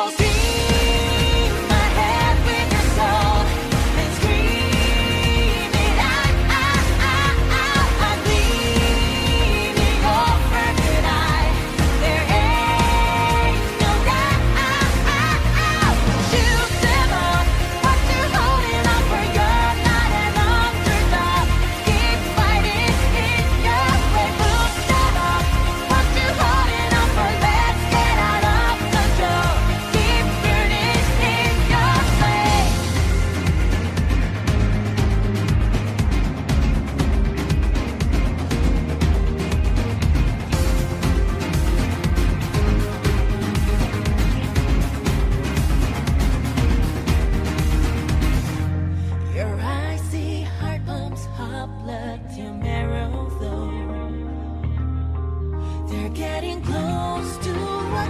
los